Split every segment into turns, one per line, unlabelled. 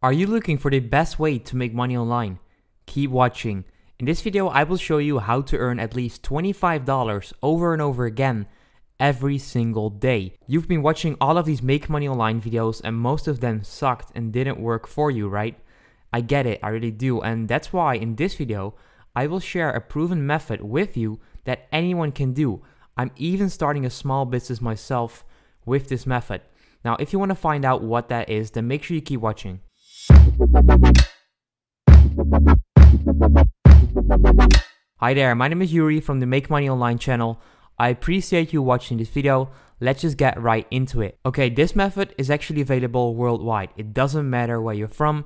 Are you looking for the best way to make money online? Keep watching. In this video, I will show you how to earn at least $25 over and over again every single day. You've been watching all of these make money online videos and most of them sucked and didn't work for you, right? I get it, I really do. And that's why in this video, I will share a proven method with you that anyone can do. I'm even starting a small business myself with this method. Now, if you want to find out what that is, then make sure you keep watching. Hi there, my name is Yuri from the Make Money Online channel. I appreciate you watching this video. Let's just get right into it. Okay, this method is actually available worldwide. It doesn't matter where you're from.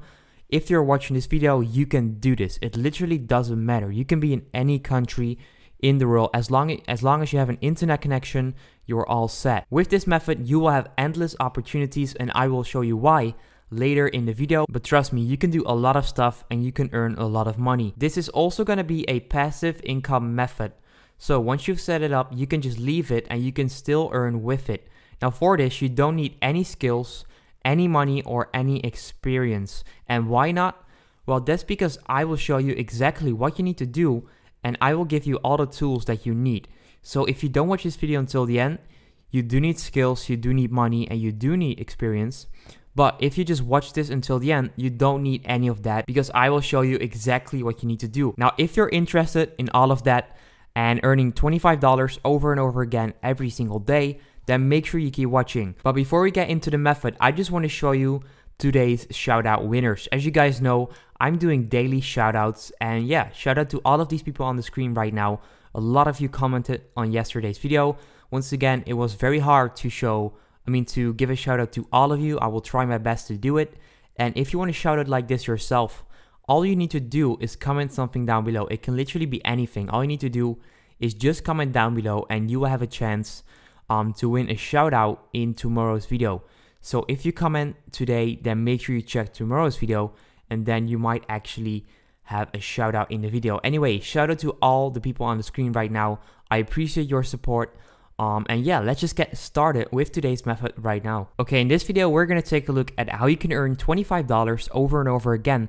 If you're watching this video, you can do this. It literally doesn't matter. You can be in any country in the world as long as long as you have an internet connection, you're all set. With this method, you will have endless opportunities and I will show you why later in the video, but trust me, you can do a lot of stuff and you can earn a lot of money. This is also going to be a passive income method. So once you've set it up, you can just leave it and you can still earn with it. Now for this, you don't need any skills, any money or any experience. And why not? Well, that's because I will show you exactly what you need to do and I will give you all the tools that you need. So if you don't watch this video until the end, you do need skills, you do need money, and you do need experience. But if you just watch this until the end, you don't need any of that because I will show you exactly what you need to do. Now, if you're interested in all of that and earning $25 over and over again every single day, then make sure you keep watching. But before we get into the method, I just want to show you today's shout out winners. As you guys know, I'm doing daily shout outs and yeah, shout out to all of these people on the screen right now. A lot of you commented on yesterday's video. Once again, it was very hard to show I mean, to give a shout out to all of you. I will try my best to do it. And if you want to shout out like this yourself, all you need to do is comment something down below. It can literally be anything. All you need to do is just comment down below and you will have a chance um, to win a shout out in tomorrow's video. So if you comment today, then make sure you check tomorrow's video and then you might actually have a shout out in the video. Anyway, shout out to all the people on the screen right now. I appreciate your support. Um, and yeah, let's just get started with today's method right now. Okay, in this video, we're gonna take a look at how you can earn $25 over and over again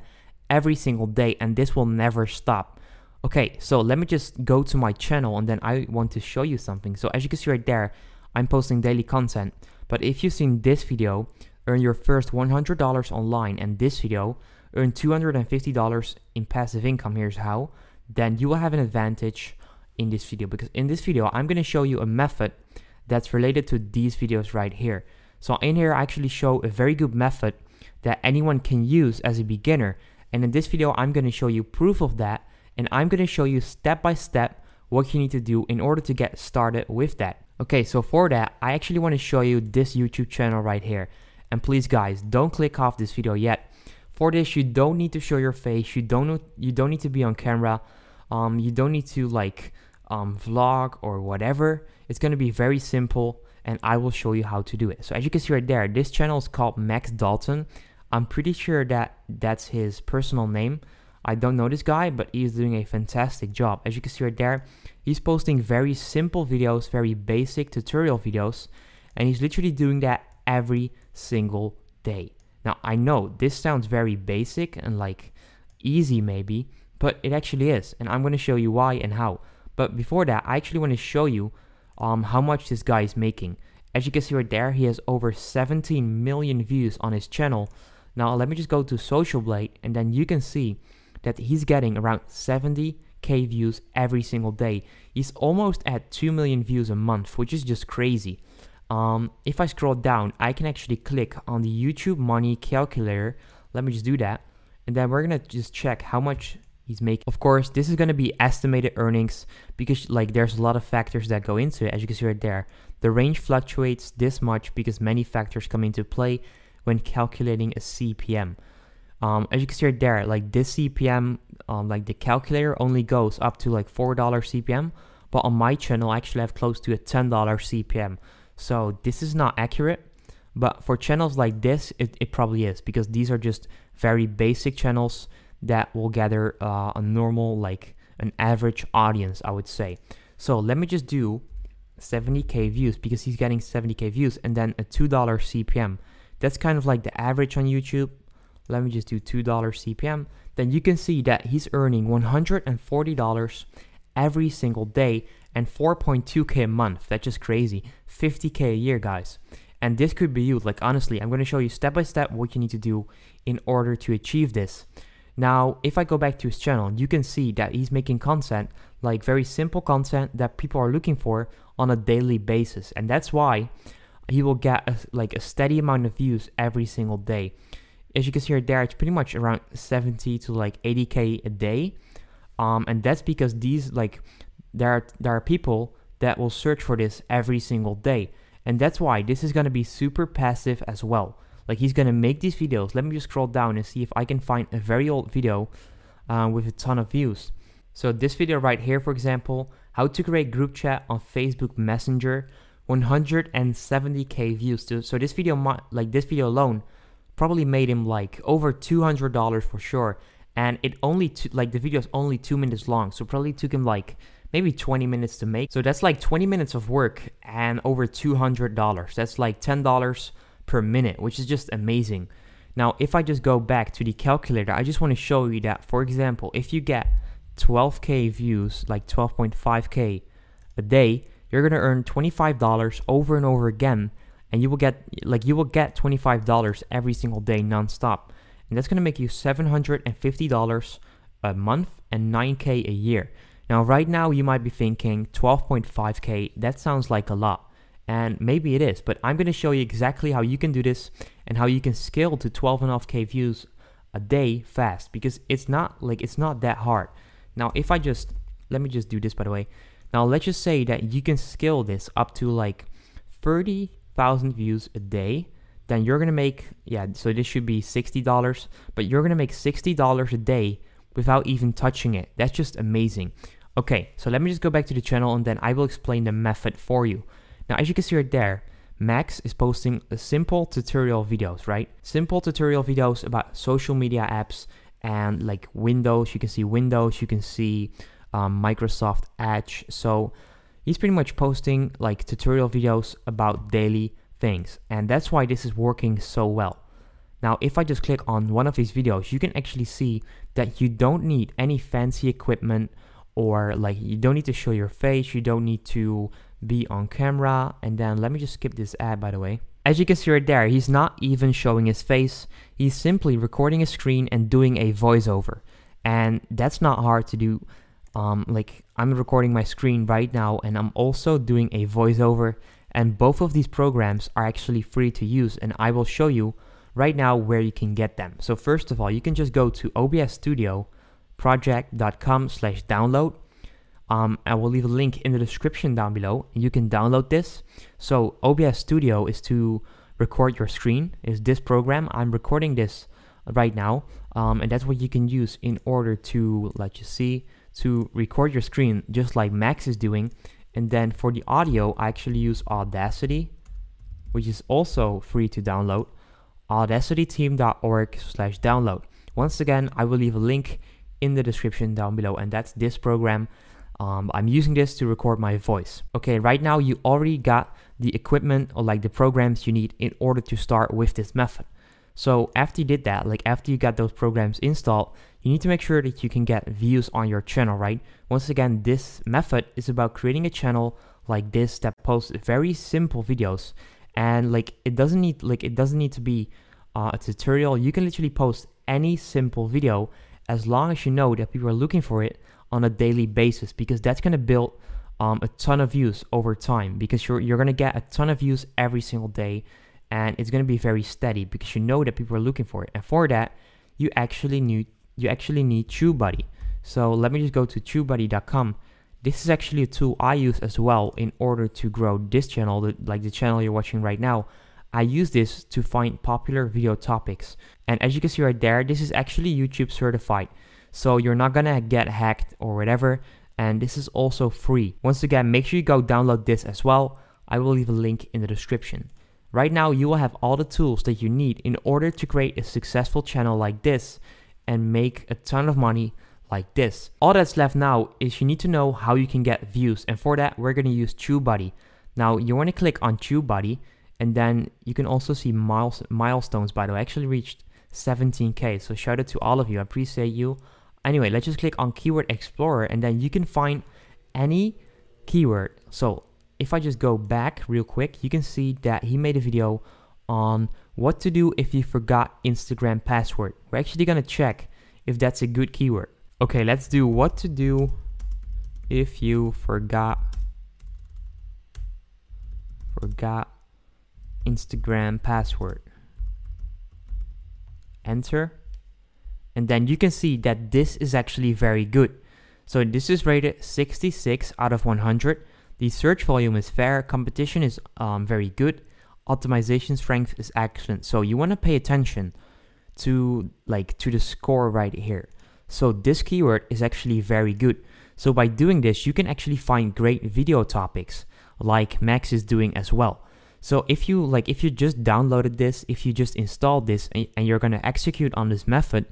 every single day, and this will never stop. Okay, so let me just go to my channel and then I want to show you something. So as you can see right there, I'm posting daily content. But if you've seen this video, earn your first $100 online, and this video, earn $250 in passive income, here's how, then you will have an advantage in this video because in this video I'm going to show you a method that's related to these videos right here. So in here I actually show a very good method that anyone can use as a beginner and in this video I'm going to show you proof of that and I'm going to show you step by step what you need to do in order to get started with that. Okay, so for that I actually want to show you this YouTube channel right here. And please guys, don't click off this video yet. For this you don't need to show your face, you don't you don't need to be on camera. Um, you don't need to like um, vlog or whatever. It's going to be very simple and I will show you how to do it. So as you can see right there, this channel is called Max Dalton. I'm pretty sure that that's his personal name. I don't know this guy, but he's doing a fantastic job. As you can see right there, he's posting very simple videos, very basic tutorial videos, and he's literally doing that every single day. Now, I know this sounds very basic and like easy maybe, but it actually is, and I'm going to show you why and how. But before that, I actually want to show you um, how much this guy is making. As you can see right there, he has over 17 million views on his channel. Now let me just go to Social Blade and then you can see that he's getting around 70k views every single day. He's almost at 2 million views a month, which is just crazy. Um, if I scroll down, I can actually click on the YouTube money calculator. Let me just do that. And then we're gonna just check how much he's making. Of course, this is going to be estimated earnings because like there's a lot of factors that go into it as you can see right there. The range fluctuates this much because many factors come into play when calculating a CPM. Um, as you can see right there, like this CPM, um, like the calculator only goes up to like $4 CPM, but on my channel I actually have close to a $10 CPM. So this is not accurate, but for channels like this, it, it probably is because these are just very basic channels that will gather uh, a normal, like an average audience, I would say. So let me just do 70k views because he's getting 70k views and then a $2 CPM. That's kind of like the average on YouTube. let me just do $2 CPM, then you can see that he's earning $140 every single day and 4.2k a month. That's just crazy. 50k a year, guys. And this could be you. Like, honestly, I'm going to show you step by step what you need to do in order to achieve this. Now, if I go back to his channel, you can see that he's making content, like very simple content that people are looking for on a daily basis. And that's why he will get a, like a steady amount of views every single day. As you can see right there, it's pretty much around 70 to like 80k a day. Um, and that's because these like there are there are people that will search for this every single day. And that's why this is gonna be super passive as well. Like he's gonna make these videos. Let me just scroll down and see if I can find a very old video uh, with a ton of views. So this video right here, for example, how to create group chat on Facebook Messenger, 170k views. Too. So this video, like this video alone, probably made him like over $200 for sure. And it only like the video is only two minutes long, so probably took him like maybe 20 minutes to make. So that's like 20 minutes of work and over $200. That's like $10 per minute, which is just amazing. Now, if I just go back to the calculator, I just want to show you that, for example, if you get 12k views, like 12.5k a day, you're going to earn $25 over and over again and you will get like you will get $25 every single day nonstop. And that's going to make you $750 a month and 9k a year. Now right now you might be thinking 12.5k, that sounds like a lot and maybe it is, but I'm going to show you exactly how you can do this and how you can scale to 12.5k views a day fast because it's not like it's not that hard. Now, if I just let me just do this by the way. Now, let's just say that you can scale this up to like 30,000 views a day, then you're going to make yeah, so this should be $60, but you're going to make $60 a day without even touching it. That's just amazing. Okay, so let me just go back to the channel and then I will explain the method for you. Now, as you can see right there, Max is posting simple tutorial videos, right? Simple tutorial videos about social media apps and like Windows. You can see Windows, you can see um, Microsoft Edge. So he's pretty much posting like tutorial videos about daily things. And that's why this is working so well. Now, if I just click on one of these videos, you can actually see that you don't need any fancy equipment or like you don't need to show your face. You don't need to be on camera. And then let me just skip this ad, by the way. As you can see right there, he's not even showing his face. He's simply recording a screen and doing a voiceover. And that's not hard to do. Um, like I'm recording my screen right now and I'm also doing a voiceover and both of these programs are actually free to use and I will show you right now where you can get them. So first of all, you can just go to OBS Studio project.com slash download um, I will leave a link in the description down below. You can download this. So OBS Studio is to record your screen. Is this program? I'm recording this right now, um, and that's what you can use in order to let you see to record your screen, just like Max is doing. And then for the audio, I actually use Audacity, which is also free to download. AudacityTeam.org/download. Once again, I will leave a link in the description down below, and that's this program um, I'm using this to record my voice. Okay, right now you already got the equipment or like the programs you need in order to start with this method. So after you did that, like after you got those programs installed, you need to make sure that you can get views on your channel, right? Once again, this method is about creating a channel like this that posts very simple videos and like it doesn't need like it doesn't need to be uh, a tutorial. You can literally post any simple video as long as you know that people are looking for it on a daily basis because that's going to build um, a ton of views over time because you're, you're going to get a ton of views every single day and it's going to be very steady because you know that people are looking for it and for that you actually need you actually need TubeBuddy. So let me just go to TubeBuddy.com. This is actually a tool I use as well in order to grow this channel, the, like the channel you're watching right now. I use this to find popular video topics. And as you can see right there, this is actually YouTube certified. So you're not gonna get hacked or whatever. And this is also free. Once again, make sure you go download this as well. I will leave a link in the description. Right now, you will have all the tools that you need in order to create a successful channel like this and make a ton of money like this. All that's left now is you need to know how you can get views. And for that, we're gonna use TubeBuddy. Now, you wanna click on TubeBuddy and then you can also see miles, milestones, by the way. I actually reached 17k. So shout out to all of you. I appreciate you. Anyway, let's just click on Keyword Explorer and then you can find any keyword. So if I just go back real quick, you can see that he made a video on what to do if you forgot Instagram password. We're actually gonna check if that's a good keyword. Okay, let's do what to do if you forgot forgot Instagram password. Enter. And then you can see that this is actually very good. So this is rated 66 out of 100. The search volume is fair, competition is um, very good, optimization strength is excellent. So you want to pay attention to like to the score right here. So this keyword is actually very good. So by doing this, you can actually find great video topics like Max is doing as well. So if you like if you just downloaded this, if you just installed this and you're going to execute on this method,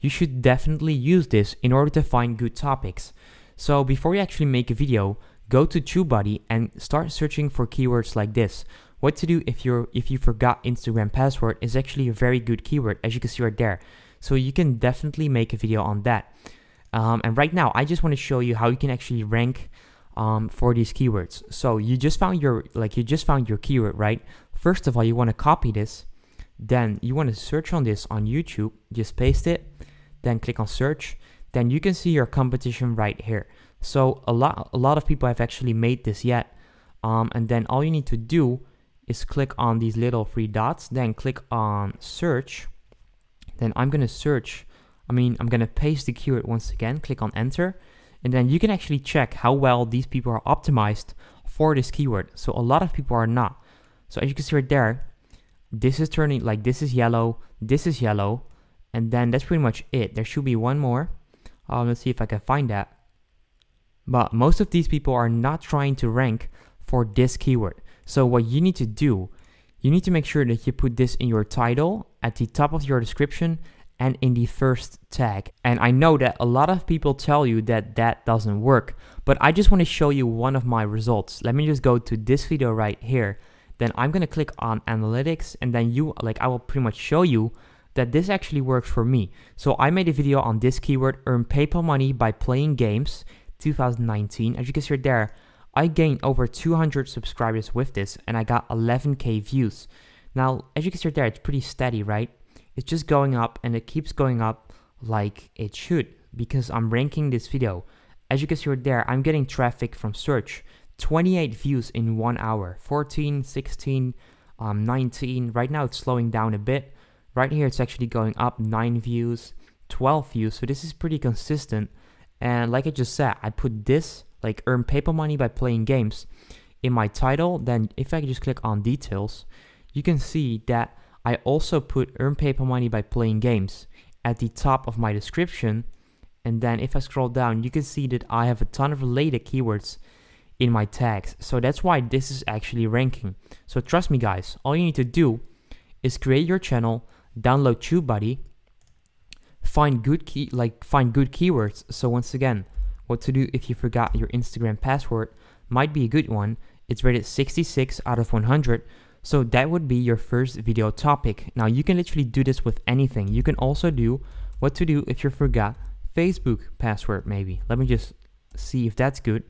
you should definitely use this in order to find good topics. So before you actually make a video, go to TubeBuddy and start searching for keywords like this. What to do if you're if you forgot Instagram password is actually a very good keyword as you can see right there. So you can definitely make a video on that. Um, and right now, I just want to show you how you can actually rank um, for these keywords. So you just found your like you just found your keyword, right? First of all, you want to copy this, then you want to search on this on YouTube. Just paste it, then click on search. Then you can see your competition right here. So a lot a lot of people have actually made this yet. Um, and then all you need to do is click on these little three dots, then click on search. Then I'm gonna search. I mean, I'm gonna paste the keyword once again. Click on enter and then you can actually check how well these people are optimized for this keyword. So a lot of people are not. So as you can see right there, this is turning like this is yellow, this is yellow, and then that's pretty much it. There should be one more. Um, let's see if I can find that. But most of these people are not trying to rank for this keyword. So what you need to do, you need to make sure that you put this in your title, at the top of your description, and in the first tag. And I know that a lot of people tell you that that doesn't work, but I just want to show you one of my results. Let me just go to this video right here. Then I'm to click on analytics and then you like I will pretty much show you that this actually works for me. So I made a video on this keyword earn PayPal money by playing games 2019. As you can see there, I gained over 200 subscribers with this and I got 11k views. Now, as you can see there, it's pretty steady, right? it's just going up and it keeps going up like it should because I'm ranking this video. As you can see right there, I'm getting traffic from search. 28 views in one hour, 14, 16, um, 19. Right now it's slowing down a bit. Right here it's actually going up 9 views, 12 views. So this is pretty consistent. And like I just said, I put this, like earn PayPal money by playing games, in my title. Then if I just click on details, you can see that I also put earn PayPal money by playing games at the top of my description. And then if I scroll down, you can see that I have a ton of related keywords in my tags. So that's why this is actually ranking. So trust me guys, all you need to do is create your channel, download TubeBuddy, find good key like find good keywords. So once again, what to do if you forgot your Instagram password might be a good one. It's rated 66 out of 100. So that would be your first video topic. Now you can literally do this with anything. You can also do what to do if you forgot Facebook password maybe. Let me just see if that's good.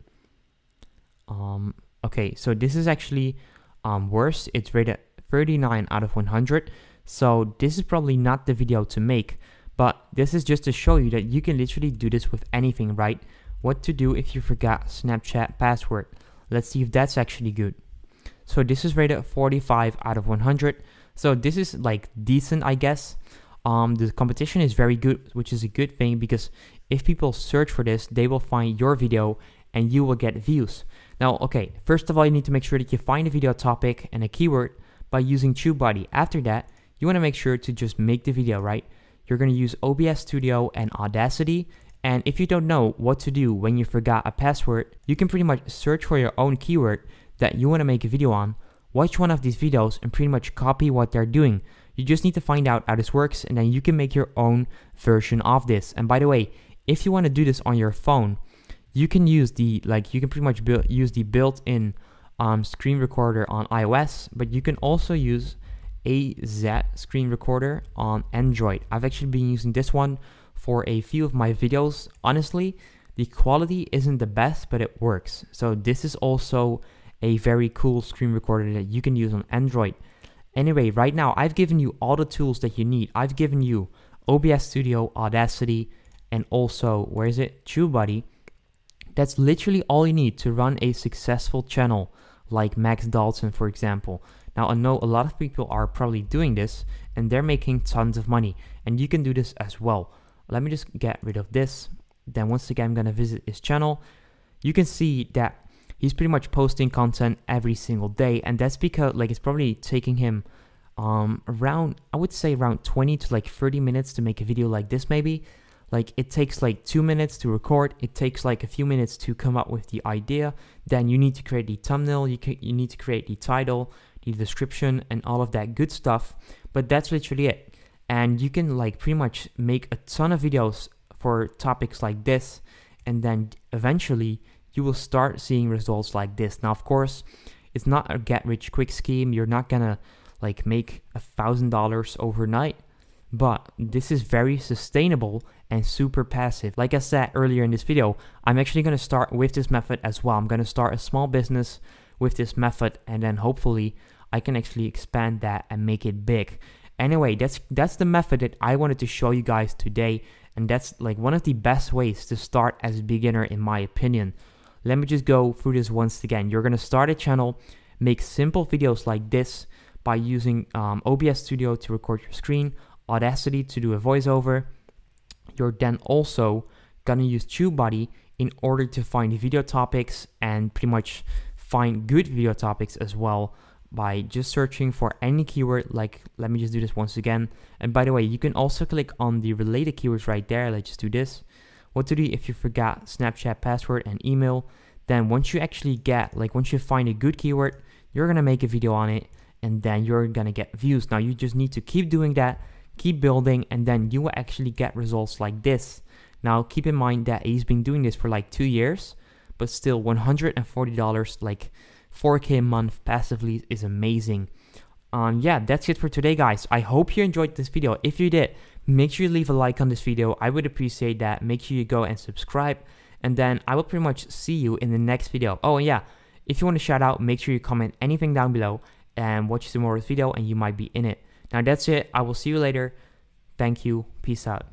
Um, okay, so this is actually um, worse. It's rated 39 out of 100. So this is probably not the video to make, but this is just to show you that you can literally do this with anything, right? What to do if you forgot Snapchat password. Let's see if that's actually good. So this is rated 45 out of 100. So this is like decent, I guess. Um, the competition is very good, which is a good thing because if people search for this, they will find your video and you will get views. Now, okay, first of all, you need to make sure that you find a video topic and a keyword by using TubeBuddy. After that, you want to make sure to just make the video, right? You're to use OBS Studio and Audacity. And if you don't know what to do when you forgot a password, you can pretty much search for your own keyword that you want to make a video on, watch one of these videos and pretty much copy what they're doing. You just need to find out how this works and then you can make your own version of this. And by the way, if you want to do this on your phone, you can use the like you can pretty much use the built-in um, screen recorder on iOS, but you can also use AZ screen recorder on Android. I've actually been using this one for a few of my videos. Honestly, the quality isn't the best, but it works. So this is also a very cool screen recorder that you can use on Android. Anyway, right now I've given you all the tools that you need. I've given you OBS Studio, Audacity, and also, where is it? TubeBuddy. That's literally all you need to run a successful channel like Max Dalton, for example. Now, I know a lot of people are probably doing this and they're making tons of money, and you can do this as well. Let me just get rid of this. Then, once again, I'm gonna visit his channel. You can see that he's pretty much posting content every single day, and that's because, like, it's probably taking him um around i would say around 20 to like 30 minutes to make a video like this maybe like it takes like two minutes to record. It takes like a few minutes to come up with the idea. Then you need to create the thumbnail. You, can, you need to create the title the description and all of that good stuff. But that's literally it. And you can like pretty much make a ton of videos for topics like this. And then eventually you will start seeing results like this. Now of course it's not a get rich quick scheme. You're not gonna like make a thousand dollars overnight. But this is very sustainable and super passive. Like I said earlier in this video, I'm actually going to start with this method as well. I'm going to start a small business with this method and then hopefully I can actually expand that and make it big. Anyway, that's that's the method that I wanted to show you guys today and that's like one of the best ways to start as a beginner in my opinion. Let me just go through this once again. You're going to start a channel, make simple videos like this by using um, OBS Studio to record your screen, Audacity to do a voiceover. You're then also gonna use TubeBuddy in order to find video topics and pretty much find good video topics as well by just searching for any keyword like let me just do this once again and by the way you can also click on the related keywords right there let's just do this what to do if you forgot snapchat password and email then once you actually get like once you find a good keyword you're gonna make a video on it and then you're gonna get views. Now you just need to keep doing that, keep building, and then you will actually get results like this. Now keep in mind that he's been doing this for like two years, but still $140 like 4k a month passively is amazing. Um, yeah, that's it for today, guys. I hope you enjoyed this video. If you did, make sure you leave a like on this video. I would appreciate that. Make sure you go and subscribe. And then I will pretty much see you in the next video. Oh, yeah. If you want to shout out, make sure you comment anything down below and watch this video and you might be in it. Now that's it. I will see you later. Thank you. Peace out.